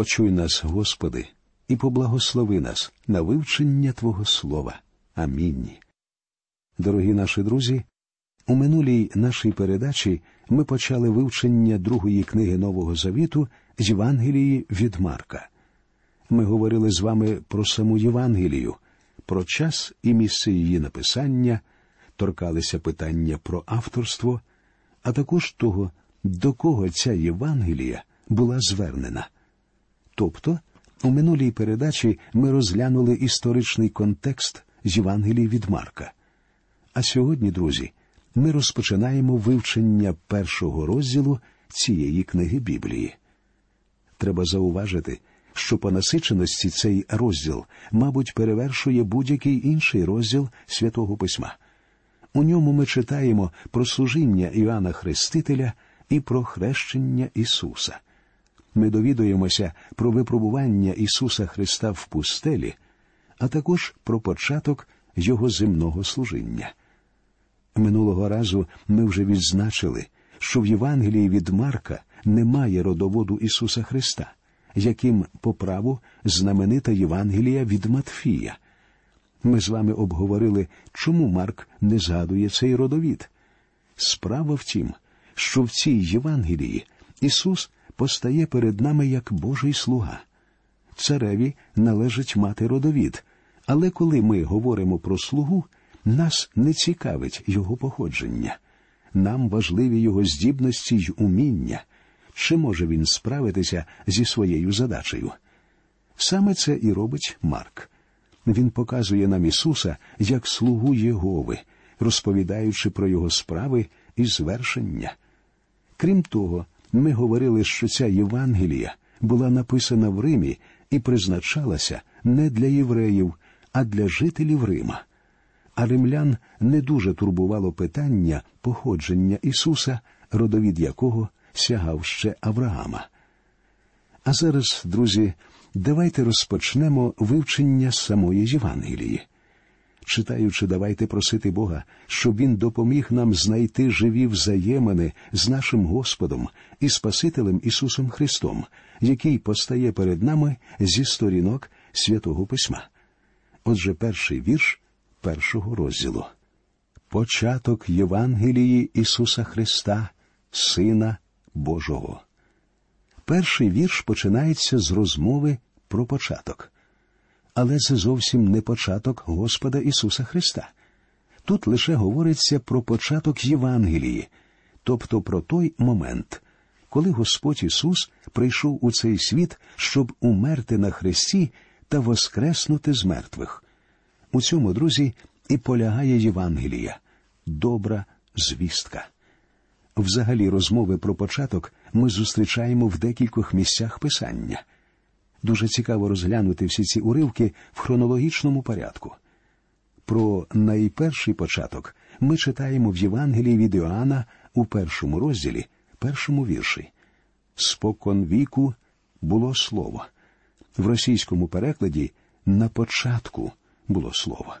Почуй нас, Господи, і поблагослови нас на вивчення Твого Слова. Амінь. Дорогі наші друзі, у минулій нашій передачі ми почали вивчення другої книги Нового Завіту з Євангелії від Марка. Ми говорили з вами про саму Євангелію, про час і місце її написання, торкалися питання про авторство, а також того, до кого ця Євангелія була звернена. Тобто, у минулій передачі ми розглянули історичний контекст з Євангелії від Марка. А сьогодні, друзі, ми розпочинаємо вивчення першого розділу цієї книги Біблії. Треба зауважити, що по насиченості цей розділ, мабуть, перевершує будь-який інший розділ святого письма. У ньому ми читаємо про служіння Іоанна Хрестителя і про хрещення Ісуса. Ми довідуємося про випробування Ісуса Христа в пустелі, а також про початок Його земного служіння. Минулого разу ми вже відзначили, що в Євангелії від Марка немає родоводу Ісуса Христа, яким по праву знаменита Євангелія від Матфія. Ми з вами обговорили, чому Марк не згадує цей родовід. Справа в тім, що в цій Євангелії Ісус постає перед нами як Божий слуга. Цареві належить мати родовід, але коли ми говоримо про слугу, нас не цікавить його походження. Нам важливі його здібності й уміння, чи може він справитися зі своєю задачею. Саме це і робить Марк. Він показує нам Ісуса як слугу Єгови, розповідаючи про його справи і звершення. Крім того, ми говорили, що ця Євангелія була написана в Римі і призначалася не для євреїв, а для жителів Рима. А римлян не дуже турбувало питання походження Ісуса, родовід якого сягав ще Авраама. А зараз, друзі, давайте розпочнемо вивчення самої Євангелії. Читаючи, давайте просити Бога, щоб Він допоміг нам знайти живі взаємини з нашим Господом і Спасителем Ісусом Христом, який постає перед нами зі сторінок святого Письма. Отже, перший вірш першого розділу. Початок Євангелії Ісуса Христа, Сина Божого. Перший вірш починається з розмови про початок. Але це зовсім не початок Господа Ісуса Христа. Тут лише говориться про початок Євангелії, тобто про той момент, коли Господь Ісус прийшов у цей світ, щоб умерти на Христі та воскреснути з мертвих. У цьому, друзі, і полягає Євангелія, добра звістка. Взагалі, розмови про початок ми зустрічаємо в декількох місцях писання. Дуже цікаво розглянути всі ці уривки в хронологічному порядку. Про найперший початок ми читаємо в Євангелії від Іоанна у першому розділі, першому вірші. Спокон віку було слово. В російському перекладі на початку було слово.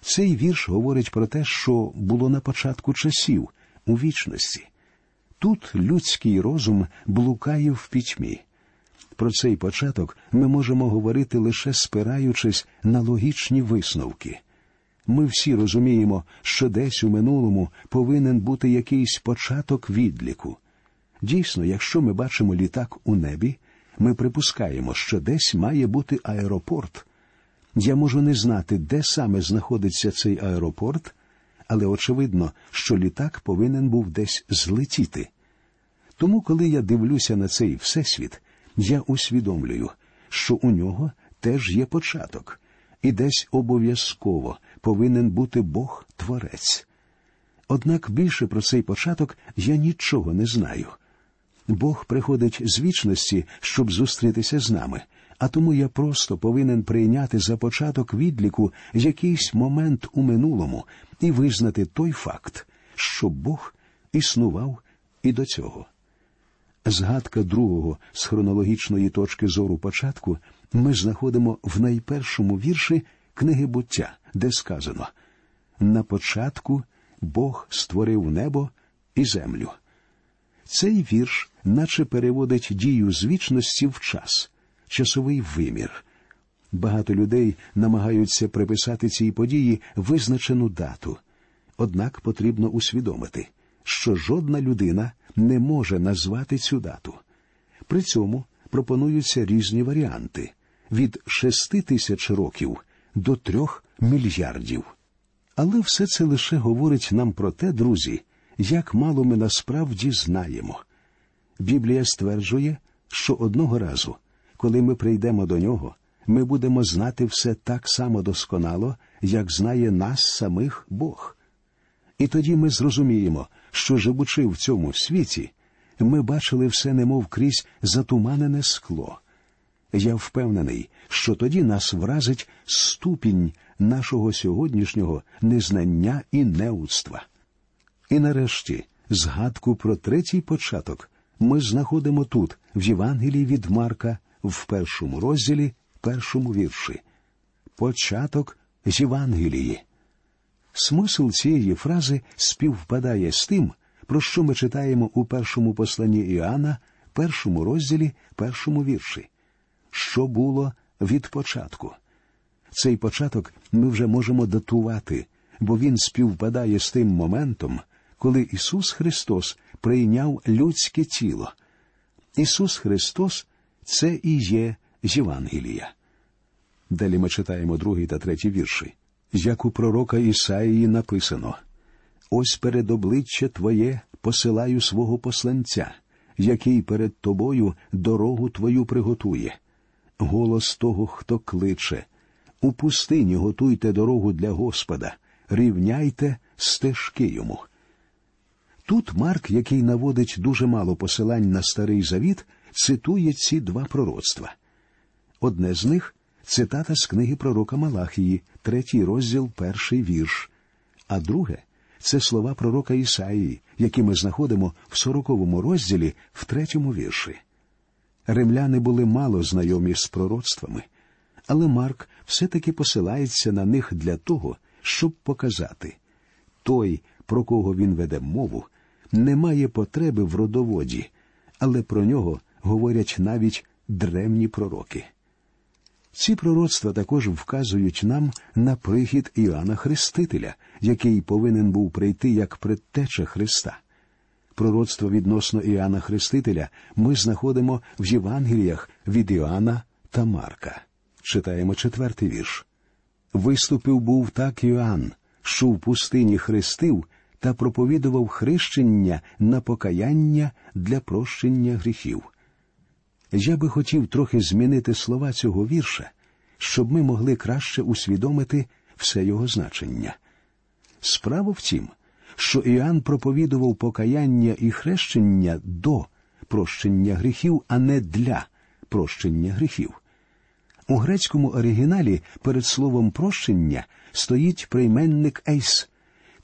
Цей вірш говорить про те, що було на початку часів, у вічності. Тут людський розум блукає в пітьмі. Про цей початок ми можемо говорити лише спираючись на логічні висновки. Ми всі розуміємо, що десь у минулому повинен бути якийсь початок відліку. Дійсно, якщо ми бачимо літак у небі, ми припускаємо, що десь має бути аеропорт. Я можу не знати, де саме знаходиться цей аеропорт, але очевидно, що літак повинен був десь злетіти. Тому, коли я дивлюся на цей всесвіт, я усвідомлюю, що у нього теж є початок, і десь обов'язково повинен бути Бог Творець. Однак більше про цей початок я нічого не знаю. Бог приходить з вічності, щоб зустрітися з нами, а тому я просто повинен прийняти за початок відліку якийсь момент у минулому і визнати той факт, що Бог існував і до цього. Згадка другого з хронологічної точки зору початку ми знаходимо в найпершому вірші книги буття, де сказано На початку Бог створив небо і землю. Цей вірш, наче переводить дію з вічності в час, часовий вимір. Багато людей намагаються приписати цій події визначену дату. Однак потрібно усвідомити, що жодна людина не може назвати цю дату. При цьому пропонуються різні варіанти від шести тисяч років до трьох мільярдів. Але все це лише говорить нам про те, друзі, як мало ми насправді знаємо. Біблія стверджує, що одного разу, коли ми прийдемо до нього, ми будемо знати все так само досконало, як знає нас самих Бог. І тоді ми зрозуміємо, що, живучи в цьому світі, ми бачили все немов крізь затуманене скло. Я впевнений, що тоді нас вразить ступінь нашого сьогоднішнього незнання і неудства. І нарешті згадку про третій початок ми знаходимо тут, в Євангелії від Марка, в першому розділі, першому вірші. Початок з Євангелії. Смисл цієї фрази співпадає з тим, про що ми читаємо у першому посланні Іоанна, першому розділі, першому вірші. Що було від початку? Цей початок ми вже можемо датувати, бо він співпадає з тим моментом, коли Ісус Христос прийняв людське тіло. Ісус Христос це і є Євангелія. Далі ми читаємо другий та третій вірші. Як у пророка Ісаїї написано Ось перед обличчя Твоє посилаю свого посланця, який перед тобою дорогу твою приготує. Голос того, хто кличе. У пустині готуйте дорогу для Господа, рівняйте стежки йому. Тут Марк, який наводить дуже мало посилань на старий завіт, цитує ці два пророцтва. Одне з них цитата з книги пророка Малахії, третій розділ, перший вірш, а друге це слова пророка Ісаїї, які ми знаходимо в сороковому розділі в третьому вірші. Римляни були мало знайомі з пророцтвами, але Марк все-таки посилається на них для того, щоб показати той, про кого він веде мову, не має потреби в родоводі, але про нього говорять навіть древні пророки. Ці пророцтва також вказують нам на прихід Іоанна Хрестителя, який повинен був прийти як предтеча Христа. Пророцтво відносно Іоанна Хрестителя ми знаходимо в Євангеліях від Іоанна та Марка. Читаємо четвертий вірш. Виступив був так Іоанн, що в пустині хрестив та проповідував хрещення на покаяння для прощення гріхів. Я би хотів трохи змінити слова цього вірша, щоб ми могли краще усвідомити все його значення. Справа в тім, що Іоанн проповідував покаяння і хрещення до прощення гріхів, а не для прощення гріхів. У грецькому оригіналі перед словом прощення стоїть прийменник ейс,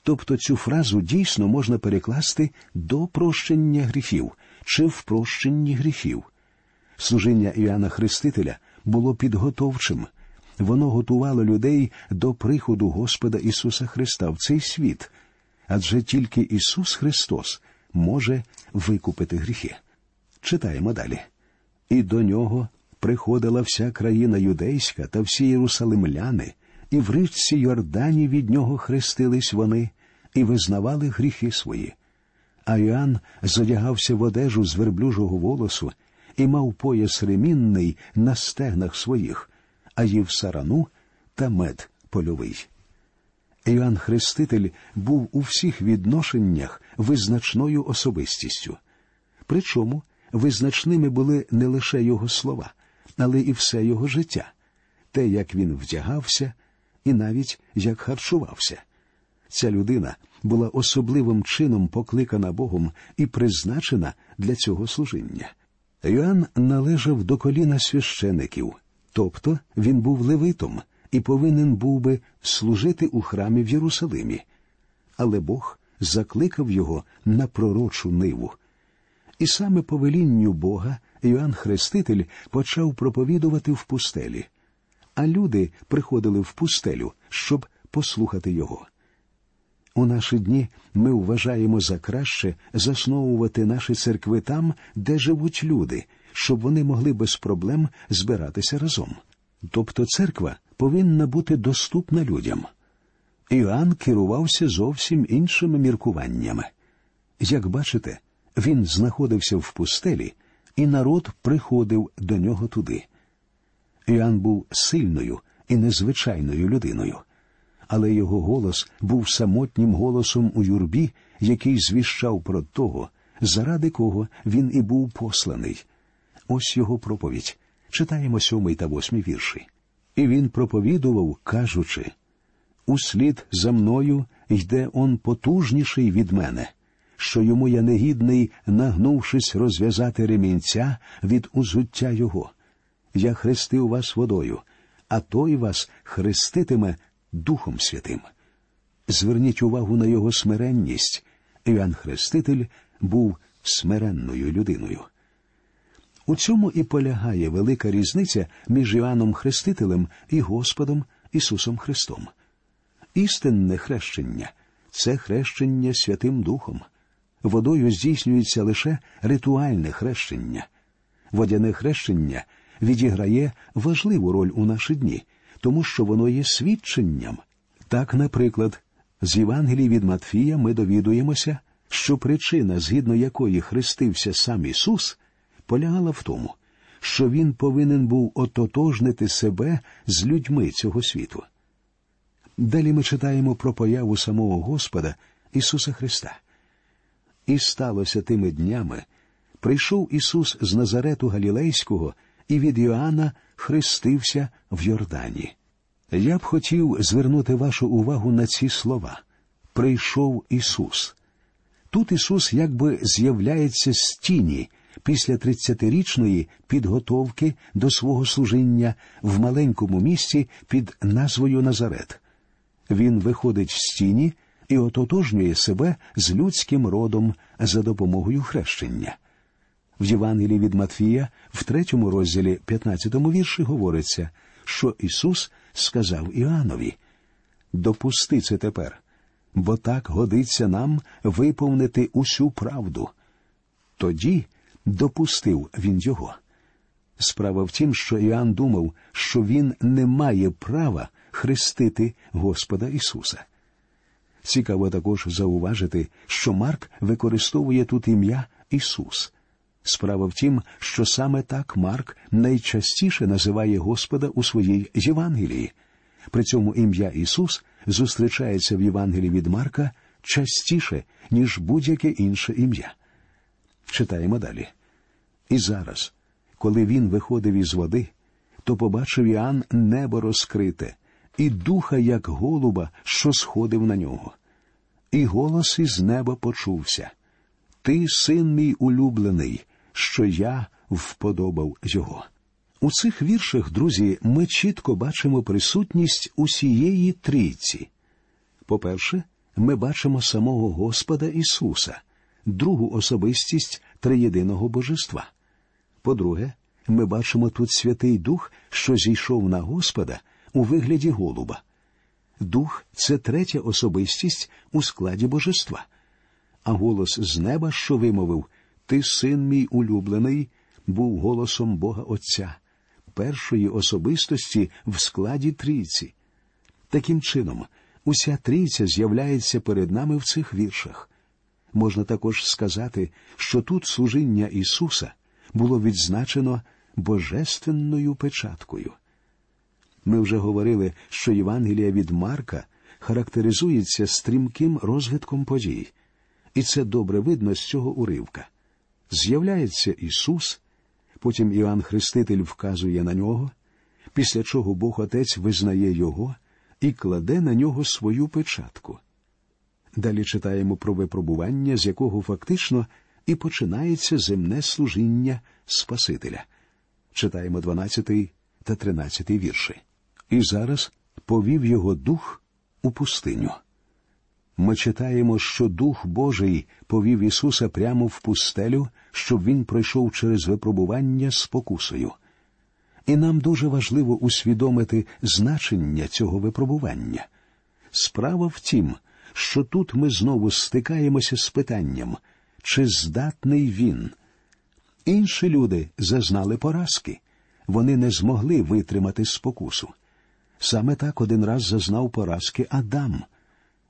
тобто цю фразу дійсно можна перекласти до прощення гріхів чи в прощенні гріхів. Служіння Іоанна Хрестителя було підготовчим. Воно готувало людей до приходу Господа Ісуса Христа в цей світ, адже тільки Ісус Христос може викупити гріхи. Читаємо далі. І до нього приходила вся країна юдейська та всі єрусалимляни, і в річці Йордані від нього хрестились вони і визнавали гріхи свої. А Іоанн задягався в одежу з верблюжого волосу і мав пояс ремінний на стегнах своїх, а їв сарану та мед польовий. Іоанн Хреститель був у всіх відношеннях визначною особистістю. Причому визначними були не лише його слова, але і все його життя, те, як він вдягався, і навіть як харчувався. Ця людина була особливим чином покликана Богом і призначена для цього служіння. Йоанн належав до коліна священиків, тобто він був левитом і повинен був би служити у храмі в Єрусалимі. Але Бог закликав його на пророчу ниву. І саме по велінню Бога Йоанн Хреститель почав проповідувати в пустелі, а люди приходили в пустелю, щоб послухати його. У наші дні ми вважаємо за краще засновувати наші церкви там, де живуть люди, щоб вони могли без проблем збиратися разом. Тобто церква повинна бути доступна людям. Іоанн керувався зовсім іншими міркуваннями. Як бачите, він знаходився в пустелі, і народ приходив до нього туди. Іоанн був сильною і незвичайною людиною, але його голос був самотнім голосом у юрбі, який звіщав про того, заради кого він і був посланий. Ось його проповідь. Читаємо сьомий та восьмий вірші. І він проповідував, кажучи услід за мною йде он потужніший від мене, що йому я негідний, нагнувшись розв'язати ремінця від узуття його. Я хрестив вас водою, а той вас хреститиме Духом Святим. Зверніть увагу на його смиренність. Іоанн Хреститель був смиренною людиною. У цьому і полягає велика різниця між Іоанном Хрестителем і Господом Ісусом Христом. Істинне хрещення це хрещення Святим Духом. Водою здійснюється лише ритуальне хрещення. Водяне хрещення відіграє важливу роль у наші дні, тому що воно є свідченням. Так, наприклад, з Євангелії від Матфія ми довідуємося, що причина, згідно якої хрестився сам Ісус, полягала в тому, що Він повинен був ототожнити себе з людьми цього світу. Далі ми читаємо про появу самого Господа Ісуса Христа. І сталося тими днями. Прийшов Ісус з Назарету Галілейського і від Йоанна хрестився в Йордані. Я б хотів звернути вашу увагу на ці слова. Прийшов Ісус. Тут Ісус якби з'являється з тіні після тридцятирічної підготовки до свого служіння в маленькому місті під назвою Назарет. Він виходить з тіні і ототожнює себе з людським родом за допомогою хрещення. В Євангелії від Матфія, в третьому розділі 15 вірші, говориться, що Ісус сказав Іоаннові Допусти це тепер, бо так годиться нам виповнити усю правду. Тоді допустив він його. Справа в тім, що Іоанн думав, що він не має права хрестити Господа Ісуса. Цікаво також зауважити, що Марк використовує тут ім'я Ісус. Справа в тім, що саме так Марк найчастіше називає Господа у своїй Євангелії. При цьому ім'я Ісус зустрічається в Євангелії від Марка частіше, ніж будь-яке інше ім'я. Читаємо далі. І зараз, коли він виходив із води, то побачив Іоанн небо розкрите, і духа, як голуба, що сходив на нього. І голос із неба почувся Ти, син мій улюблений, що я вподобав його. У цих віршах, друзі, ми чітко бачимо присутність усієї трійці. По-перше, ми бачимо самого Господа Ісуса, другу особистість триєдиного божества. По-друге, ми бачимо тут Святий Дух, що зійшов на Господа у вигляді голуба. Дух це третя особистість у складі божества. А голос з неба, що вимовив Ти, син мій улюблений, був голосом Бога Отця, першої особистості в складі трійці. Таким чином, уся трійця з'являється перед нами в цих віршах. Можна також сказати, що тут служіння Ісуса було відзначено божественною печаткою. Ми вже говорили, що Євангелія від Марка характеризується стрімким розвитком подій, і це добре видно з цього уривка. З'являється Ісус, потім Іоанн Хреститель вказує на нього, після чого Бог Отець визнає Його і кладе на нього свою печатку. Далі читаємо про випробування, з якого фактично і починається земне служіння Спасителя. Читаємо 12 та 13 вірші. І зараз повів його дух у пустиню. Ми читаємо, що Дух Божий повів Ісуса прямо в пустелю, щоб Він пройшов через випробування спокусою. І нам дуже важливо усвідомити значення цього випробування. Справа в тім, що тут ми знову стикаємося з питанням, чи здатний він. Інші люди зазнали поразки, вони не змогли витримати спокусу. Саме так один раз зазнав поразки Адам.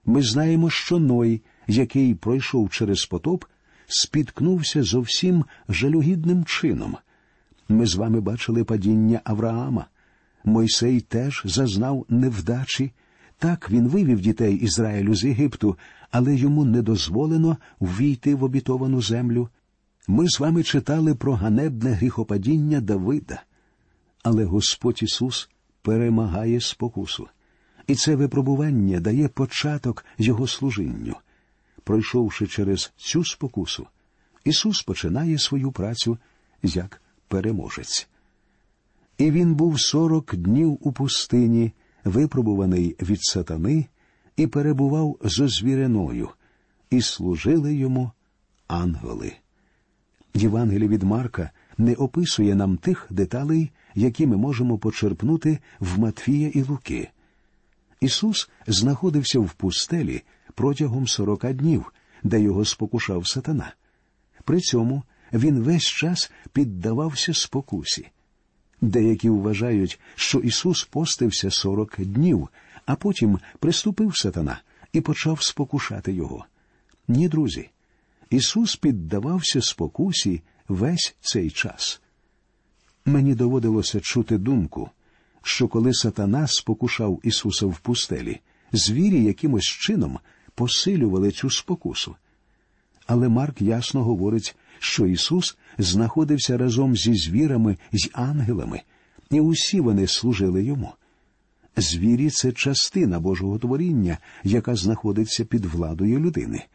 Ми знаємо, що Ной, який пройшов через потоп, спіткнувся зовсім жалюгідним чином. Ми з вами бачили падіння Авраама. Мойсей теж зазнав невдачі. Так він вивів дітей Ізраїлю з Єгипту, але йому не дозволено ввійти в обітовану землю. Ми з вами читали про ганебне гріхопадіння Давида. Але Господь Ісус перемагає спокусу, і це випробування дає початок Його служінню. Пройшовши через цю спокусу, Ісус починає свою працю як переможець. І він був сорок днів у пустині, випробуваний від сатани, і перебував зо звіриною, і служили йому ангели. Євангелій від Марка не описує нам тих деталей, які ми можемо почерпнути в Матфія і Луки. Ісус знаходився в пустелі протягом сорока днів, де його спокушав сатана. При цьому він весь час піддавався спокусі. Деякі вважають, що Ісус постився сорок днів, а потім приступив сатана і почав спокушати його. Ні, друзі, Ісус піддавався спокусі весь цей час. Мені доводилося чути думку, що коли сатана спокушав Ісуса в пустелі, звірі якимось чином посилювали цю спокусу. Але Марк ясно говорить, що Ісус знаходився разом зі звірами й ангелами, і усі вони служили йому. Звірі це частина Божого творіння, яка знаходиться під владою людини.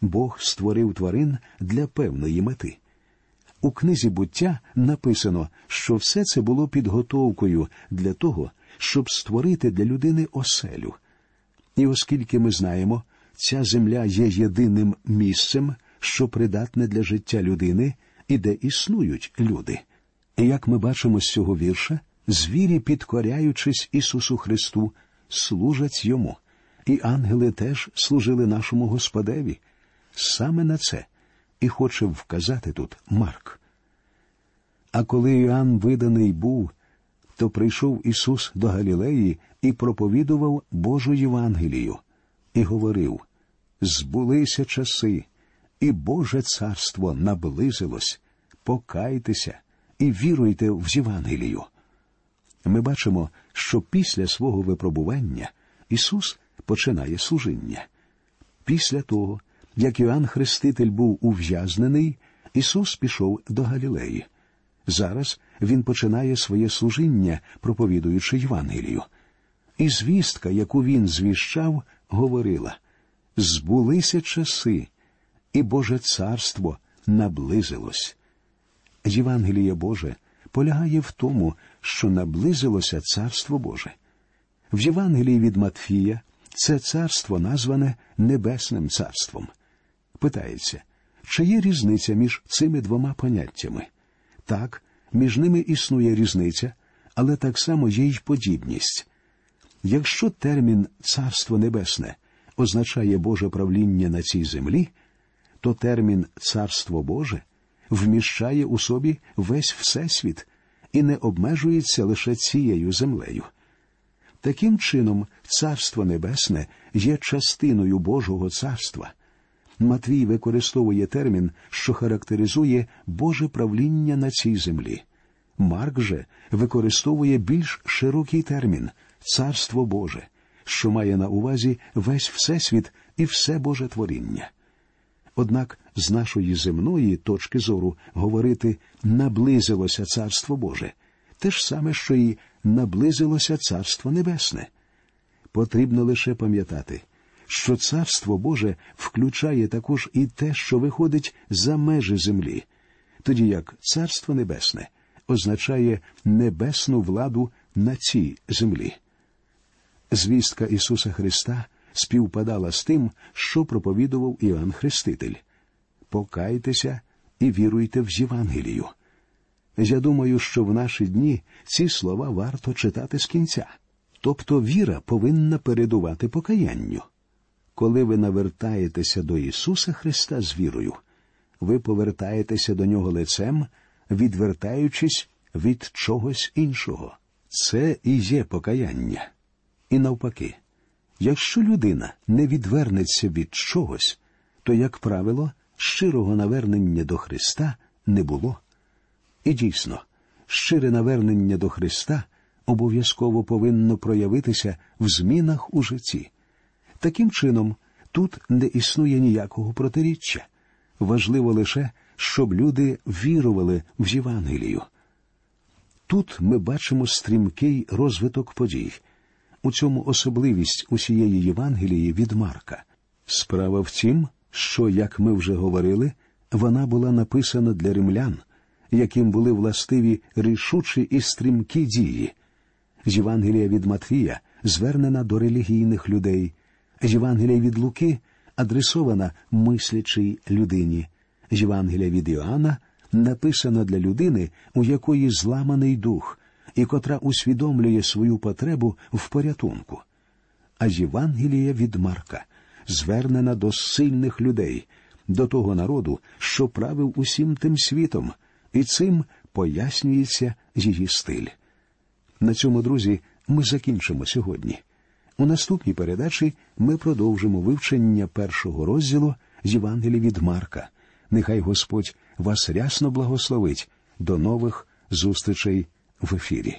Бог створив тварин для певної мети. У книзі буття написано, що все це було підготовкою для того, щоб створити для людини оселю. І оскільки ми знаємо, ця земля є єдиним місцем, що придатне для життя людини і де існують люди. І як ми бачимо з цього вірша, звірі, підкоряючись Ісусу Христу, служать йому, і ангели теж служили нашому Господеві. Саме на це і хоче вказати тут Марк. А коли Іоанн виданий був, то прийшов Ісус до Галілеї і проповідував Божу Євангелію, і говорив Збулися часи, і Боже царство наблизилось, покайтеся і віруйте в Євангелію. Ми бачимо, що після свого випробування Ісус починає служіння. Після того, як Іоанн Хреститель був ув'язнений, Ісус пішов до Галілеї. Зараз Він починає своє служіння, проповідуючи Євангелію. І звістка, яку він звіщав, говорила збулися часи, і Боже царство наблизилось. Євангеліє Боже полягає в тому, що наблизилося Царство Боже. В Євангелії від Матфія це царство назване Небесним Царством. Питається, чи є різниця між цими двома поняттями? Так, між ними існує різниця, але так само є й подібність. Якщо термін Царство Небесне означає Боже правління на цій землі, то термін Царство Боже вміщає у собі весь Всесвіт і не обмежується лише цією землею. Таким чином, Царство Небесне є частиною Божого царства. Матвій використовує термін, що характеризує Боже правління на цій землі. Марк же використовує більш широкий термін Царство Боже, що має на увазі весь Всесвіт і все Боже творіння. Однак з нашої земної точки зору говорити наблизилося Царство Боже, те ж саме, що і наблизилося Царство Небесне. Потрібно лише пам'ятати, що Царство Боже включає також і те, що виходить за межі землі, тоді як Царство Небесне означає небесну владу на цій землі. Звістка Ісуса Христа співпадала з тим, що проповідував Іоанн Хреститель. Покайтеся і віруйте в Євангелію. Я думаю, що в наші дні ці слова варто читати з кінця. Тобто віра повинна передувати покаянню. Коли ви навертаєтеся до Ісуса Христа з вірою, ви повертаєтеся до нього лицем, відвертаючись від чогось іншого. Це і є покаяння. І навпаки, якщо людина не відвернеться від чогось, то, як правило, щирого навернення до Христа не було. І дійсно, щире навернення до Христа обов'язково повинно проявитися в змінах у житті. Таким чином, тут не існує ніякого протиріччя. Важливо лише, щоб люди вірували в Євангелію. Тут ми бачимо стрімкий розвиток подій. У цьому особливість усієї Євангелії від Марка. Справа в тім, що, як ми вже говорили, вона була написана для римлян, яким були властиві рішучі і стрімкі дії. Євангелія від Матвія звернена до релігійних людей, Євангелія від Луки адресована мислячій людині, Євангелія від Іоанна написана для людини, у якої зламаний дух, і котра усвідомлює свою потребу в порятунку. А Євангелія від Марка звернена до сильних людей, до того народу, що правив усім тим світом, і цим пояснюється її стиль. На цьому, друзі, ми закінчимо сьогодні. У наступній передачі ми продовжимо вивчення першого розділу з Євангелії від Марка. Нехай Господь вас рясно благословить. До нових зустрічей в ефірі.